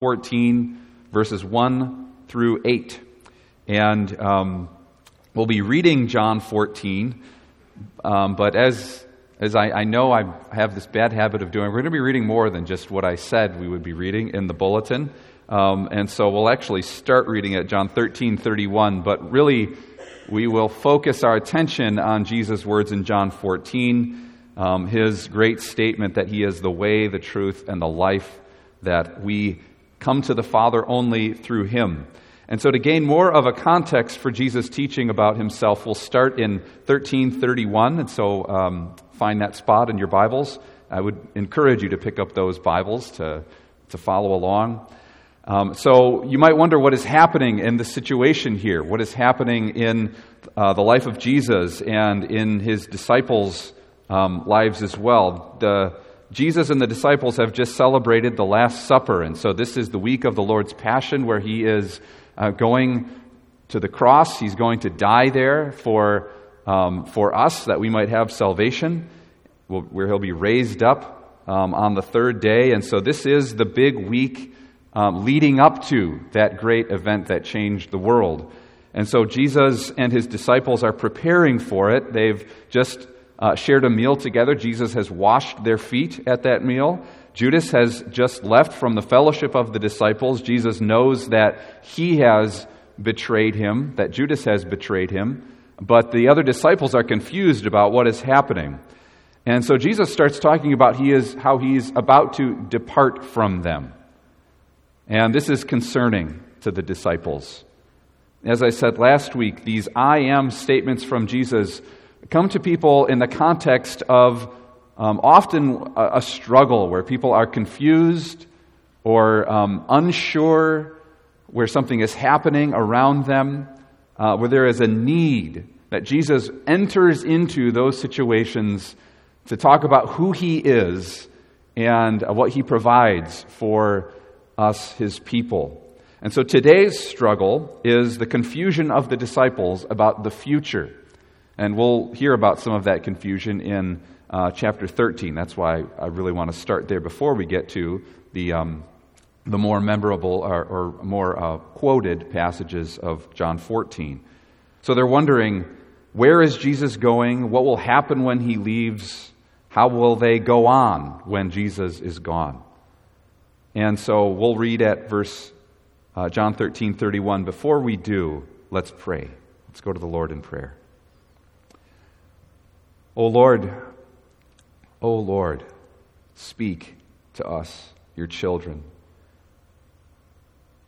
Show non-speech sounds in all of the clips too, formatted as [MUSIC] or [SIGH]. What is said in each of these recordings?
14, verses 1 through 8. And um, we'll be reading John 14, um, but as, as I, I, know I have this bad habit of doing, we're going to be reading more than just what I said we would be reading in the bulletin. Um, and so we'll actually start reading at John 13, 31, but really we will focus our attention on Jesus' words in John 14, um, his great statement that he is the way, the truth, and the life that we come to the Father only through him. And so, to gain more of a context for Jesus' teaching about himself, we'll start in 1331. And so, um, find that spot in your Bibles. I would encourage you to pick up those Bibles to, to follow along. Um, so, you might wonder what is happening in the situation here, what is happening in uh, the life of Jesus and in his disciples' um, lives as well. The Jesus and the disciples have just celebrated the Last Supper, and so this is the week of the Lord's Passion where he is uh, going to the cross. He's going to die there for, um, for us that we might have salvation, where he'll be raised up um, on the third day. And so this is the big week um, leading up to that great event that changed the world. And so Jesus and his disciples are preparing for it. They've just uh, shared a meal together. Jesus has washed their feet at that meal. Judas has just left from the fellowship of the disciples. Jesus knows that he has betrayed him, that Judas has betrayed him, but the other disciples are confused about what is happening. And so Jesus starts talking about he is, how he's about to depart from them. And this is concerning to the disciples. As I said last week, these I am statements from Jesus come to people in the context of um, often a, a, struggle where people are confused or um, unsure where something is happening around them, uh, where there is a need that Jesus enters into those situations to talk about who he is and uh, what he provides for us, his people. And so today's struggle is the confusion of the disciples about the future. And we'll hear about some of that confusion in uh, chapter 13. That's why I really want to start there before we get to the, um, the more memorable or, or more uh, quoted passages of John 14. So they're wondering where is Jesus going? What will happen when he leaves? How will they go on when Jesus is gone? And so we'll read at verse uh, John 13 31. Before we do, let's pray. Let's go to the Lord in prayer. O Lord, O Lord, speak to us, your children.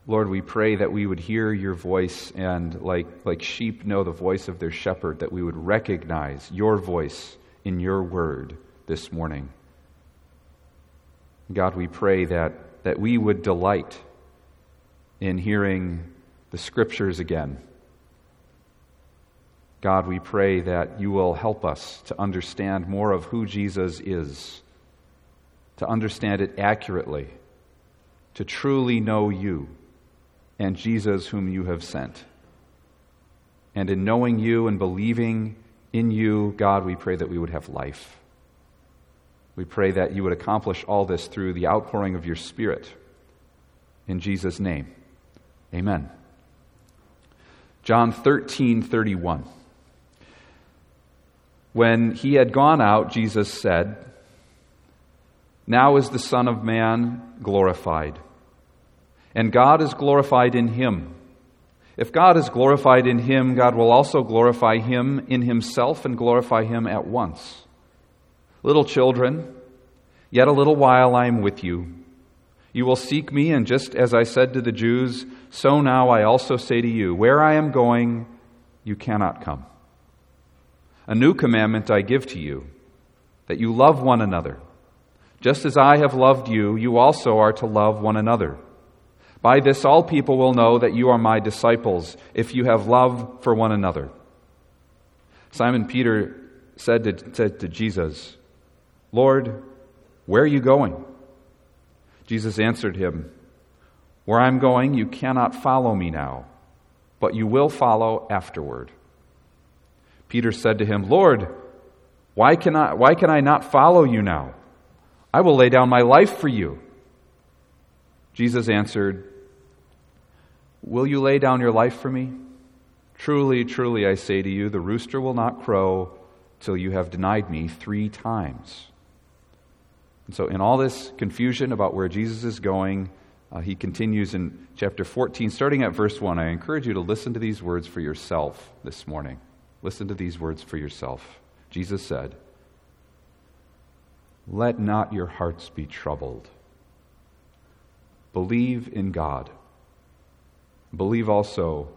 Lord, we pray that we would hear your voice and, like, like sheep know the voice of their shepherd, that we would recognize your voice in your word this morning. God, we pray that, that we would delight in hearing the scriptures again God, we pray that you will help us to understand more of who Jesus is, to understand it accurately, to truly know you and Jesus whom you have sent. And in knowing you and believing in you, God, we pray that we would have life. We pray that you would accomplish all this through the outpouring of your Spirit. In Jesus' name, amen. John 13 31. When he had gone out, Jesus said, Now is the Son of Man glorified, and God is glorified in him. If God is glorified in him, God will also glorify him in himself and glorify him at once. Little children, yet a little while I am with you. You will seek me, and just as I said to the Jews, so now I also say to you, Where I am going, you cannot come. A new commandment I give to you, that you love one another. Just as I have loved you, you also are to love one another. By this, all people will know that you are my disciples, if you have love for one another. Simon Peter said to, said to Jesus, Lord, where are you going? Jesus answered him, Where I'm going, you cannot follow me now, but you will follow afterward. Peter said to him, Lord, why can, I, why can I not follow you now? I will lay down my life for you. Jesus answered, Will you lay down your life for me? Truly, truly, I say to you, the rooster will not crow till you have denied me three times. And so, in all this confusion about where Jesus is going, uh, he continues in chapter 14, starting at verse 1. I encourage you to listen to these words for yourself this morning. Listen to these words for yourself. Jesus said, Let not your hearts be troubled. Believe in God. Believe also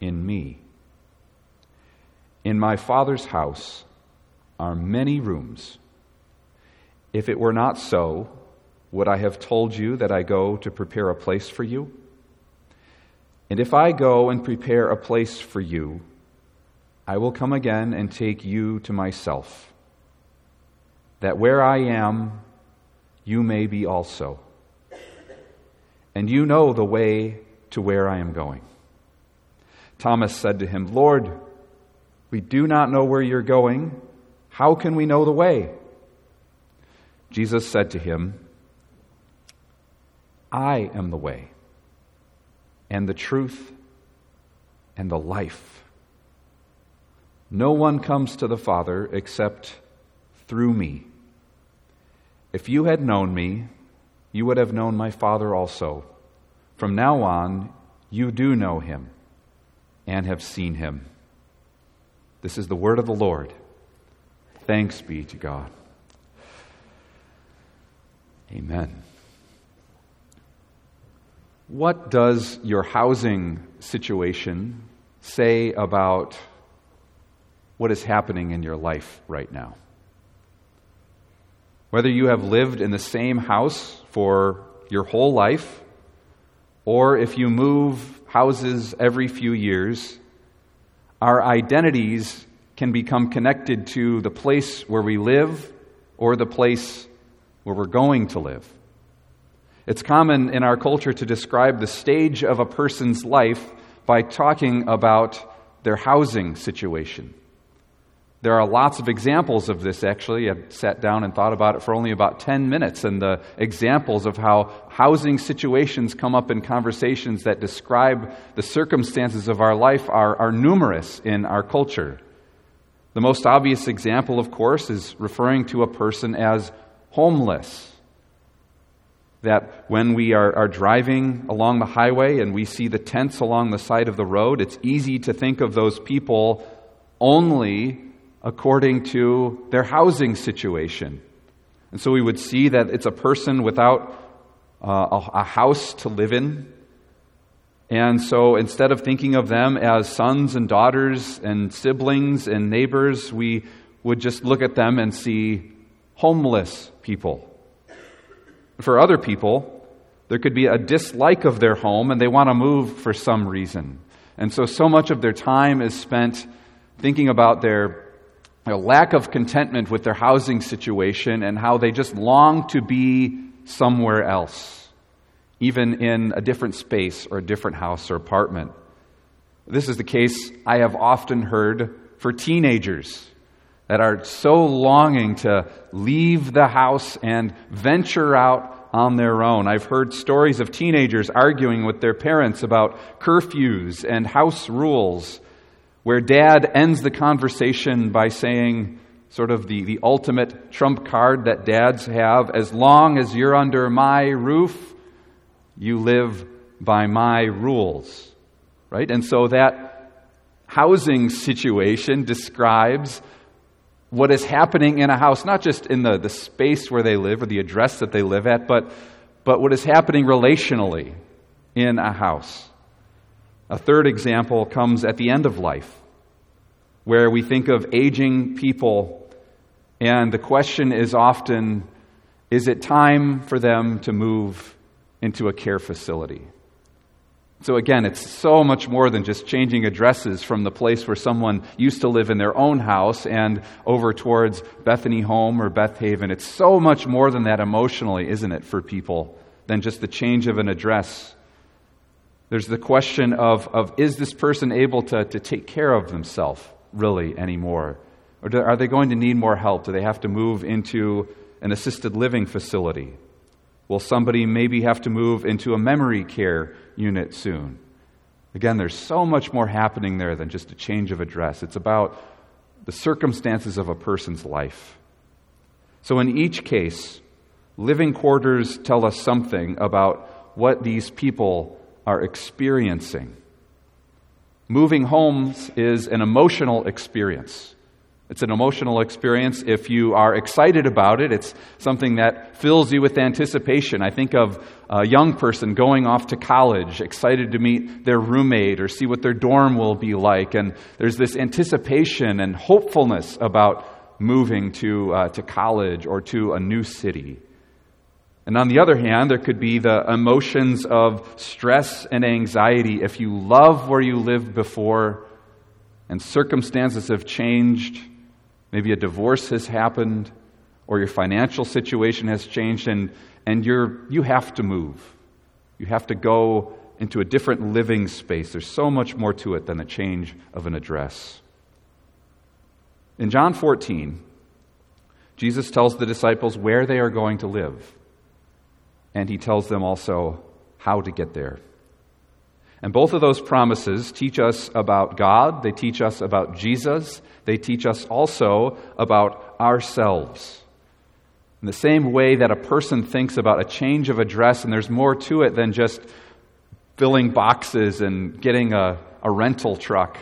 in me. In my Father's house are many rooms. If it were not so, would I have told you that I go to prepare a place for you? And if I go and prepare a place for you, I will come again and take you to myself, that where I am, you may be also. And you know the way to where I am going. Thomas said to him, Lord, we do not know where you're going. How can we know the way? Jesus said to him, I am the way, and the truth, and the life. No one comes to the Father except through me. If you had known me, you would have known my Father also. From now on, you do know him and have seen him. This is the word of the Lord. Thanks be to God. Amen. What does your housing situation say about what is happening in your life right now? Whether you have lived in the same house for your whole life, or if you move houses every few years, our identities can become connected to the place where we live or the place where we're going to live. It's common in our culture to describe the stage of a person's life by talking about their housing situation. There are lots of examples of this, actually. I sat down and thought about it for only about 10 minutes, and the examples of how housing situations come up in conversations that describe the circumstances of our life are, are numerous in our culture. The most obvious example, of course, is referring to a person as homeless. That when we are, are driving along the highway and we see the tents along the side of the road, it's easy to think of those people only according to their housing situation. And so we would see that it's a person without uh, a, a house to live in. And so instead of thinking of them as sons and daughters and siblings and neighbors, we would just look at them and see homeless people. For other people, there could be a dislike of their home and they want to move for some reason. And so, so much of their time is spent thinking about their a lack of contentment with their housing situation and how they just long to be somewhere else, even in a different space or a different house or apartment. This is the case I have often heard for teenagers that are so longing to leave the house and venture out on their own. I've heard stories of teenagers arguing with their parents about curfews and house rules where dad ends the conversation by saying, sort of the, the ultimate trump card that dads have as long as you're under my roof, you live by my rules. Right? And so that housing situation describes what is happening in a house, not just in the, the space where they live or the address that they live at, but, but what is happening relationally in a house. A third example comes at the end of life, where we think of aging people, and the question is often is it time for them to move into a care facility? So, again, it's so much more than just changing addresses from the place where someone used to live in their own house and over towards Bethany Home or Beth Haven. It's so much more than that emotionally, isn't it, for people, than just the change of an address there's the question of, of is this person able to, to take care of themselves really anymore? Or do, are they going to need more help? Do they have to move into an assisted living facility? Will somebody maybe have to move into a memory care unit soon? Again, there's so much more happening there than just a change of address. It's about the circumstances of a person's life. So, in each case, living quarters tell us something about what these people are experiencing. Moving homes is an emotional experience. It's an emotional experience if you are excited about it. It's something that fills you with anticipation. I think of a young person going off to college, excited to meet their roommate or see what their dorm will be like. And there's this anticipation and hopefulness about moving to, uh, to college or to a new city. And on the other hand, there could be the emotions of stress and anxiety if you love where you lived before and circumstances have changed. Maybe a divorce has happened or your financial situation has changed and, and you're, you have to move. You have to go into a different living space. There's so much more to it than a change of an address. In John 14, Jesus tells the disciples where they are going to live and he tells them also how to get there. And both of those promises teach us about God, they teach us about Jesus, they teach us also about ourselves. In the same way that a person thinks about a change of address, and there's more to it than just filling boxes and getting a, a rental truck.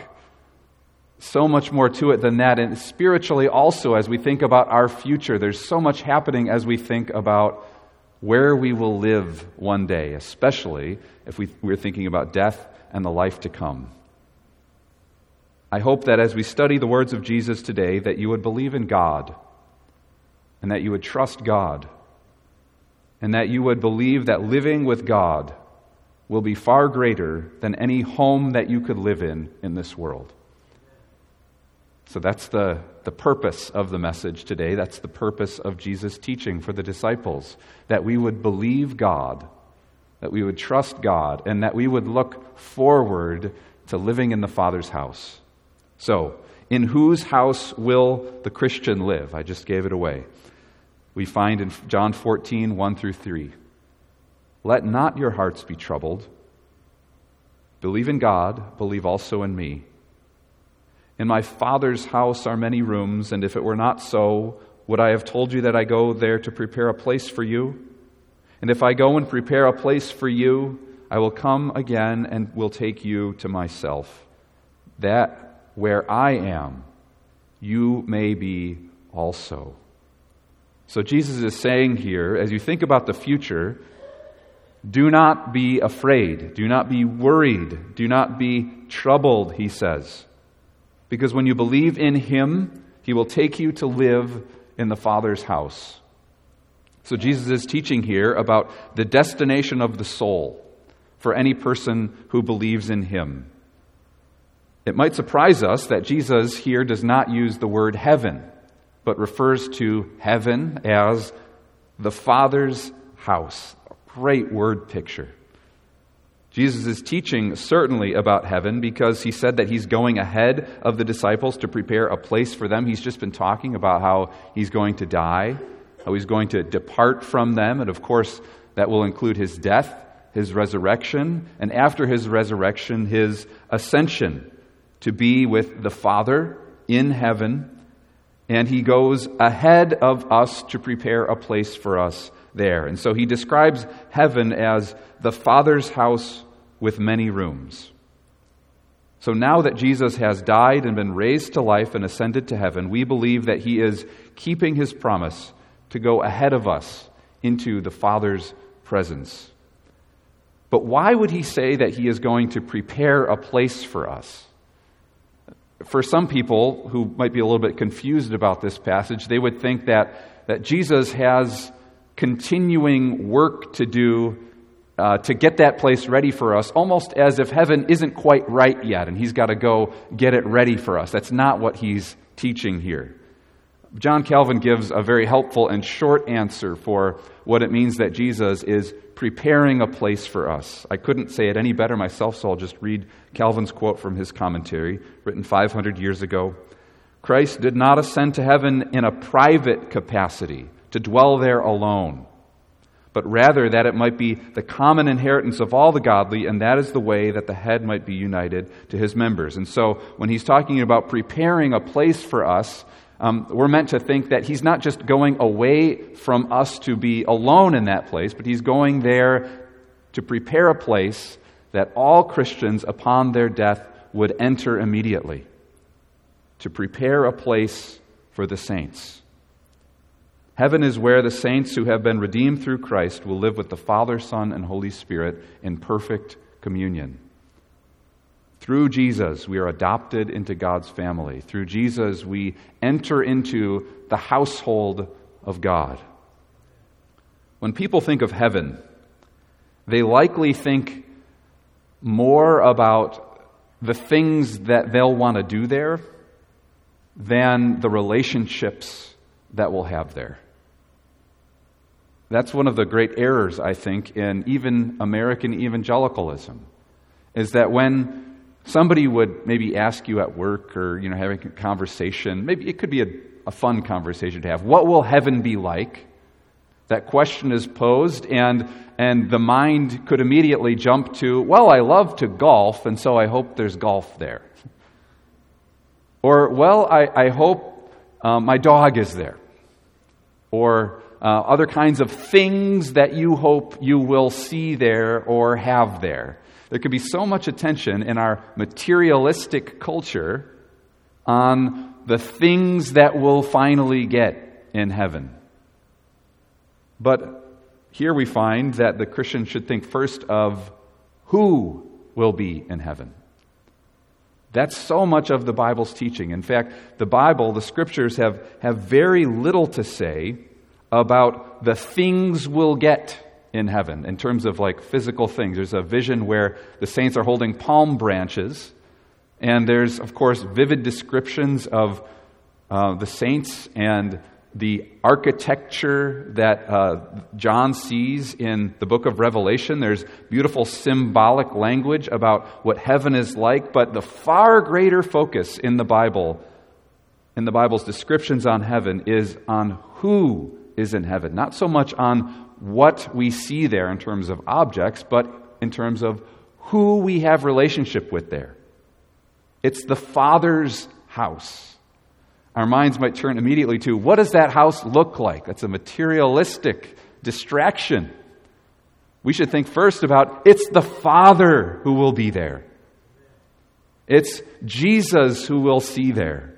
So much more to it than that. And spiritually, also, as we think about our future, there's so much happening as we think about where we will live one day, especially if we, we're thinking about death and the life to come. I hope that as we study the words of Jesus today, that you would believe in God and that you would trust God and that you would believe that living with God will be far greater than any home that you could live in in this world. So that's the, the purpose of the message today. That's the purpose of Jesus' teaching for the disciples that we would believe God, that we would trust God, and that we would look forward to living in the Father's house. So, in whose house will the Christian live? I just gave it away. We find in John 14, 1 through 3. Let not your hearts be troubled. Believe in God, believe also in me. In my Father's house are many rooms, and if it were not so, would I have told you that I go there to prepare a place for you? And if I go and prepare a place for you, I will come again and will take you to myself, that where I am, you may be also. So Jesus is saying here, as you think about the future, do not be afraid, do not be worried, do not be troubled, he says. Because when you believe in Him, He will take you to live in the Father's house. So Jesus is teaching here about the destination of the soul for any person who believes in Him. It might surprise us that Jesus here does not use the word heaven, but refers to heaven as the Father's house. A great word picture. Jesus is teaching certainly about heaven because he said that he's going ahead of the disciples to prepare a place for them. He's just been talking about how he's going to die, how he's going to depart from them, and of course, that will include his death, his resurrection, and after his resurrection, his ascension to be with the Father in heaven. And he goes ahead of us to prepare a place for us there. And so he describes heaven as the Father's house with many rooms. So now that Jesus has died and been raised to life and ascended to heaven, we believe that he is keeping his promise to go ahead of us into the Father's presence. But why would he say that he is going to prepare a place for us? For some people who might be a little bit confused about this passage, they would think that, that Jesus has continuing work to do uh, to get that place ready for us, almost as if heaven isn't quite right yet and he's got to go get it ready for us. That's not what he's teaching here. John Calvin gives a very helpful and short answer for what it means that Jesus is preparing a place for us. I couldn't say it any better myself, so I'll just read Calvin's quote from his commentary, written 500 years ago. Christ did not ascend to heaven in a private capacity to dwell there alone, but rather that it might be the common inheritance of all the godly, and that is the way that the head might be united to his members. And so, when he's talking about preparing a place for us, um, we're meant to think that he's not just going away from us to be alone in that place, but he's going there to prepare a place that all Christians, upon their death, would enter immediately. To prepare a place for the saints. Heaven is where the saints who have been redeemed through Christ will live with the Father, Son, and Holy Spirit in perfect communion. Through Jesus, we are adopted into God's family. Through Jesus, we enter into the household of God. When people think of heaven, they likely think more about the things that they'll want to do there than the relationships that we'll have there. That's one of the great errors, I think, in even American evangelicalism, is that when somebody would maybe ask you at work or you know having a conversation, maybe it could be a, a fun conversation to have. What will heaven be like? That question is posed, and and the mind could immediately jump to, well, I love to golf, and so I hope there's golf there. Or, well, I, I hope um, my dog is there. Or, uh, other kinds of things that you hope you will see there or have there. There could be so much attention in our materialistic culture on the things that we'll finally get in heaven. But here we find that the Christian should think first of who will be in heaven. That's so much of the Bible's teaching. In fact, the Bible, the scriptures, have, have very little to say about the things we'll get in heaven in terms of like physical things. There's a vision where the saints are holding palm branches, and there's, of course, vivid descriptions of uh, the saints and the architecture that uh, John sees in the book of Revelation. There's beautiful symbolic language about what heaven is like, but the far greater focus in the Bible, in the Bible's descriptions on heaven, is on who is in heaven. Not so much on what we see there in terms of objects, but in terms of who we have relationship with there. It's the Father's house. Our minds might turn immediately to what does that house look like? That's a materialistic distraction. We should think first about it's the Father who will be there. It's Jesus who will see there.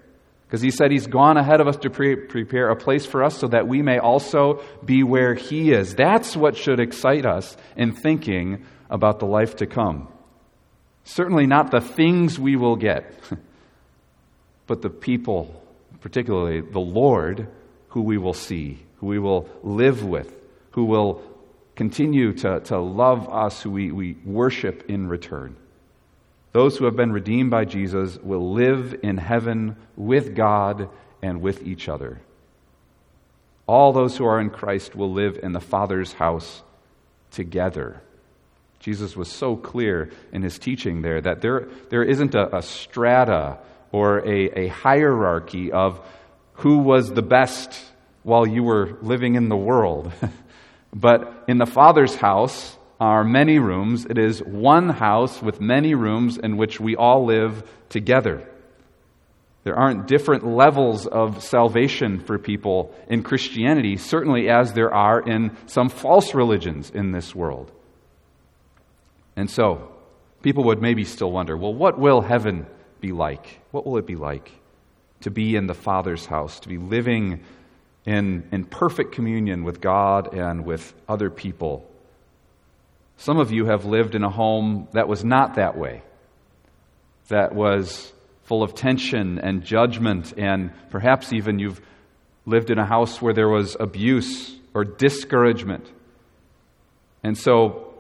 Because he said he's gone ahead of us to pre- prepare a place for us so that we may also be where he is. That's what should excite us in thinking about the life to come. Certainly not the things we will get, [LAUGHS] but the people, particularly the Lord, who we will see, who we will live with, who will continue to, to love us, who we, we worship in return. Those who have been redeemed by Jesus will live in heaven with God and with each other. All those who are in Christ will live in the Father's house together. Jesus was so clear in his teaching there that there, there isn't a, a strata or a, a hierarchy of who was the best while you were living in the world. [LAUGHS] but in the Father's house, are many rooms. It is one house with many rooms in which we all live together. There aren't different levels of salvation for people in Christianity, certainly as there are in some false religions in this world. And so, people would maybe still wonder well, what will heaven be like? What will it be like to be in the Father's house, to be living in, in perfect communion with God and with other people some of you have lived in a home that was not that way, that was full of tension and judgment, and perhaps even you've lived in a house where there was abuse or discouragement. And so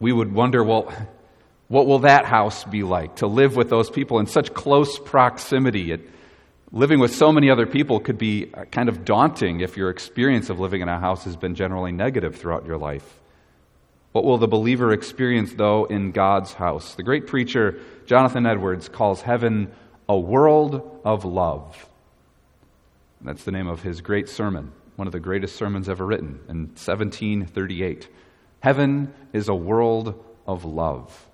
we would wonder well, what will that house be like to live with those people in such close proximity? It, living with so many other people could be kind of daunting if your experience of living in a house has been generally negative throughout your life. What will the believer experience, though, in God's house? The great preacher Jonathan Edwards calls heaven a world of love. That's the name of his great sermon one of the greatest sermons ever written in 1738. Heaven is a world of love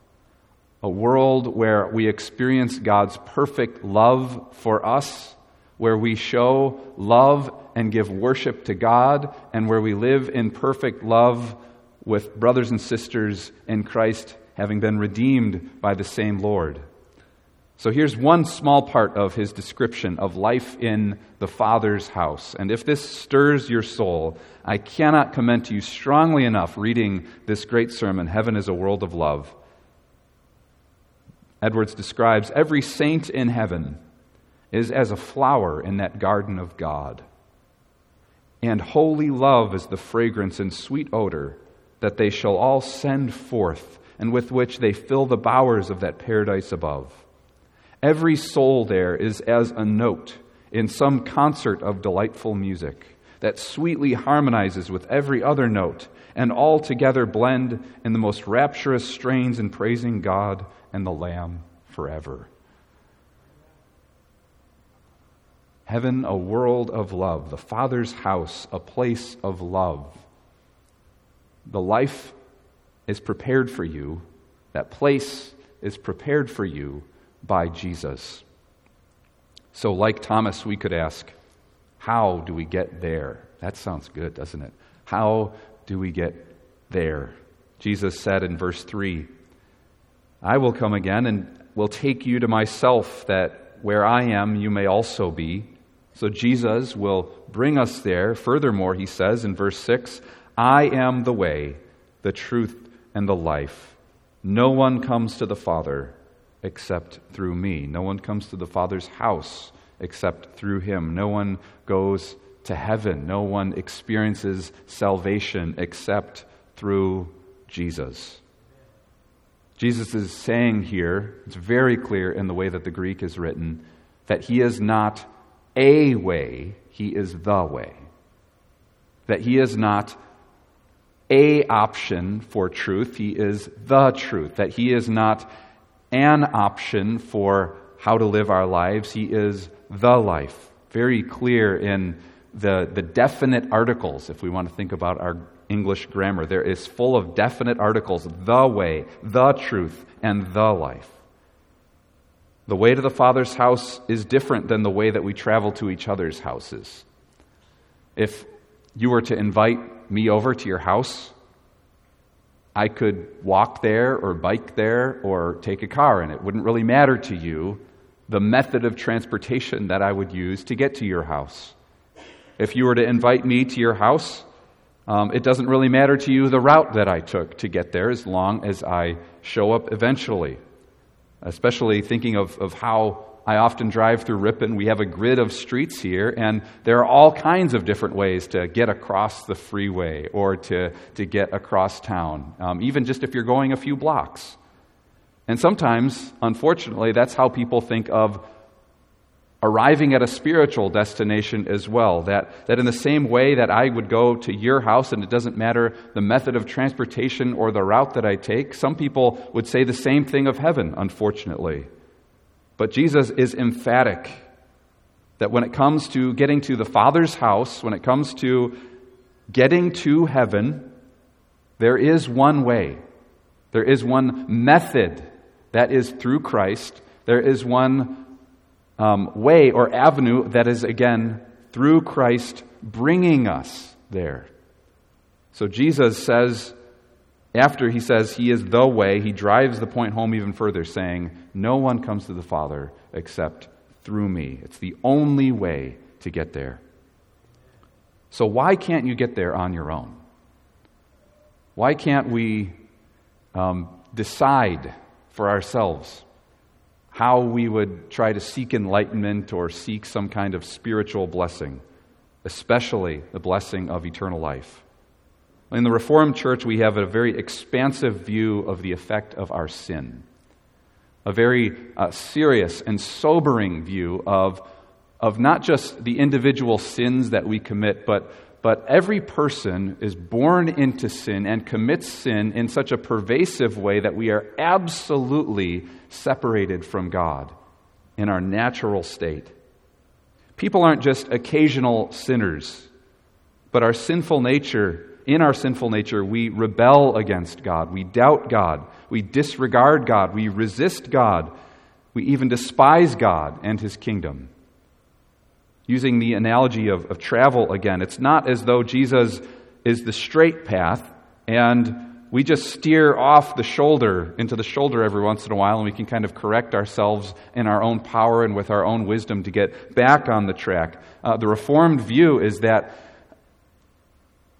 a world where we experience God's perfect love for us, where we show love and give worship to God, and where we live in perfect love with brothers and sisters in Christ, having been redeemed by the same Lord. So here's one small part of his description of life in the Father's house. And if this stirs your soul, I cannot commend to you strongly enough reading this great sermon, Heaven is a World of Love Edwards describes every saint in heaven is as a flower in that garden of God. And holy love is the fragrance and sweet odor that they shall all send forth, and with which they fill the bowers of that paradise above. Every soul there is as a note in some concert of delightful music that sweetly harmonizes with every other note, and all together blend in the most rapturous strains in praising God and the Lamb forever. Heaven, a world of love. The Father's house, a place of love. The life is prepared for you. That place is prepared for you by Jesus. So, like Thomas, we could ask, How do we get there? That sounds good, doesn't it? How do we get there? Jesus said in verse 3 I will come again and will take you to myself, that where I am, you may also be. So Jesus will bring us there. Furthermore, he says in verse 6 I am the way, the truth, and the life. No one comes to the Father except through me. No one comes to the Father's house except through him. No one goes to heaven. No one experiences salvation except through Jesus. Jesus is saying here, it's very clear in the way that the Greek is written, that he is not a way, he is the way. That he is not a option for truth, he is the truth. That he is not an option for how to live our lives, he is the life. Very clear in the, the definite articles, if we want to think about our English grammar. There is full of definite articles the way, the truth, and the life. The way to the Father's house is different than the way that we travel to each other's houses. If you were to invite me over to your house, I could walk there or bike there or take a car, and it wouldn't really matter to you the method of transportation that I would use to get to your house. If you were to invite me to your house, um, it doesn't really matter to you the route that I took to get there as long as I show up eventually. Especially thinking of, of how I often drive through Ripon. We have a grid of streets here, and there are all kinds of different ways to get across the freeway or to, to get across town, um, even just if you're going a few blocks. And sometimes, unfortunately, that's how people think of arriving at a spiritual destination as well. That, that in the same way that I would go to your house and it doesn't matter the method of transportation or the route that I take, some people would say the same thing of heaven, unfortunately. But Jesus is emphatic that when it comes to getting to the Father's house, when it comes to getting to heaven, there is one way. There is one method that is through Christ. There is one um, way or avenue that is, again, through Christ bringing us there. So Jesus says, after he says he is the way, he drives the point home even further, saying, No one comes to the Father except through me. It's the only way to get there. So, why can't you get there on your own? Why can't we um, decide for ourselves how we would try to seek enlightenment or seek some kind of spiritual blessing, especially the blessing of eternal life. In the Reformed Church, we have a very expansive view of the effect of our sin, a very uh, serious and sobering view of, of not just the individual sins that we commit, but but every person is born into sin and commits sin in such a pervasive way that we are absolutely separated from God in our natural state. People aren't just occasional sinners. But our sinful nature, in our sinful nature, we rebel against God. We doubt God. We disregard God. We resist God. We even despise God and His kingdom. Using the analogy of, of travel again, it's not as though Jesus is the straight path and we just steer off the shoulder into the shoulder every once in a while and we can kind of correct ourselves in our own power and with our own wisdom to get back on the track. Uh, the Reformed view is that,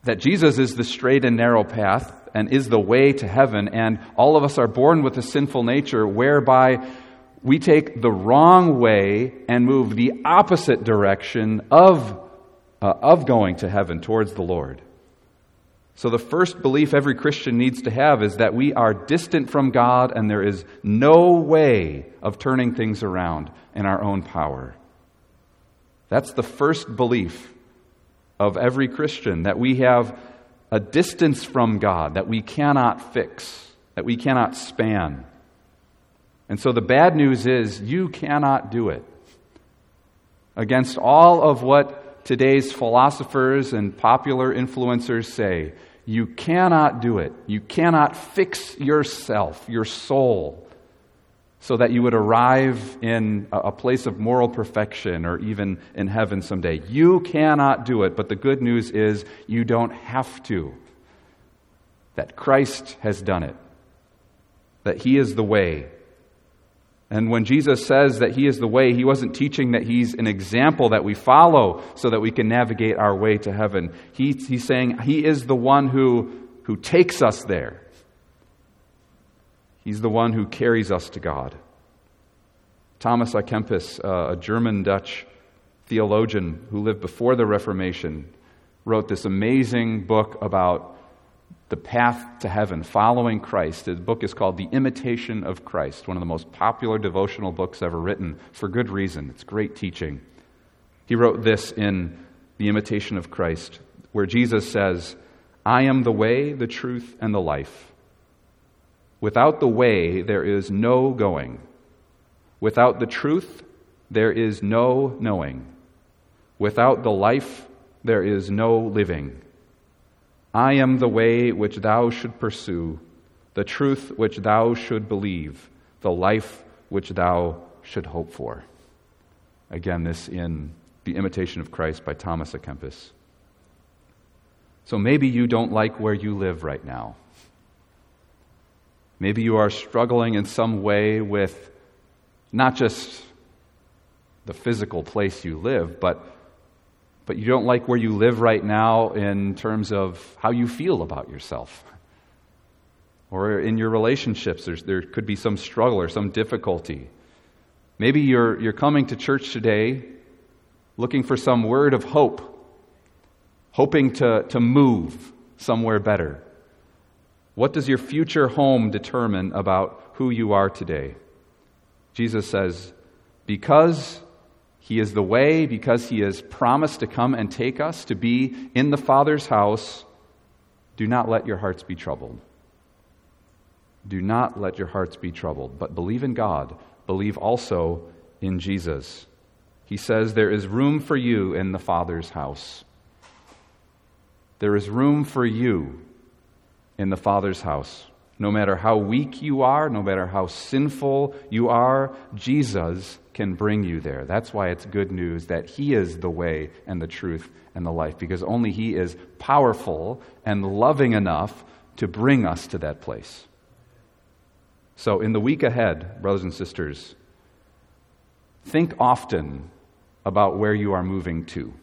that Jesus is the straight and narrow path and is the way to heaven, and all of us are born with a sinful nature whereby we take the wrong way and move the opposite direction of, uh, of going to heaven towards the Lord. So, the first belief every Christian needs to have is that we are distant from God and there is no way of turning things around in our own power. That's the first belief of every Christian that we have a distance from God that we cannot fix, that we cannot span. And so the bad news is you cannot do it. Against all of what today's philosophers and popular influencers say, you cannot do it. You cannot fix yourself, your soul, so that you would arrive in a place of moral perfection or even in heaven someday. You cannot do it, but the good news is you don't have to. That Christ has done it, that He is the way. And when Jesus says that He is the way, He wasn't teaching that He's an example that we follow so that we can navigate our way to heaven. He, he's saying He is the one who, who takes us there. He's the one who carries us to God. Thomas à Kempis, a German Dutch theologian who lived before the Reformation, wrote this amazing book about the path to heaven, following Christ. His book is called The Imitation of Christ, one of the most popular devotional books ever written, for good reason. It's great teaching. He wrote this in The Imitation of Christ, where Jesus says, I am the way, the truth, and the life. Without the way, there is no going. Without the truth, there is no knowing. Without the life, there is no living. I am the way which thou should pursue, the truth which thou should believe, the life which thou should hope for. Again, this in The Imitation of Christ by Thomas à Kempis. So maybe you don't like where you live right now. Maybe you are struggling in some way with not just the physical place you live, but, but you don't like where you live right now in terms of how you feel about yourself. Or in your relationships, there could be some struggle or some difficulty. Maybe you're, you're coming to church today looking for some word of hope, hoping to, to move somewhere better. What does your future home determine about who you are today? Jesus says, Because He is the way, because He has promised to come and take us to be in the Father's house, do not let your hearts be troubled. Do not let your hearts be troubled, but believe in God. Believe also in Jesus. He says, There is room for you in the Father's house. There is room for you in the Father's house. No matter how weak you are, no matter how sinful you are, Jesus can bring you there. That's why it's good news that He is the way and the truth and the life, because only He is powerful and loving enough to bring us to that place. So, in the week ahead, brothers and sisters, think often about where you are moving to.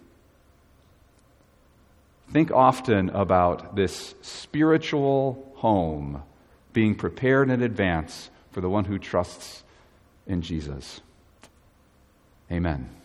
Think often about this spiritual home being prepared in advance for the one who trusts in Jesus. Amen.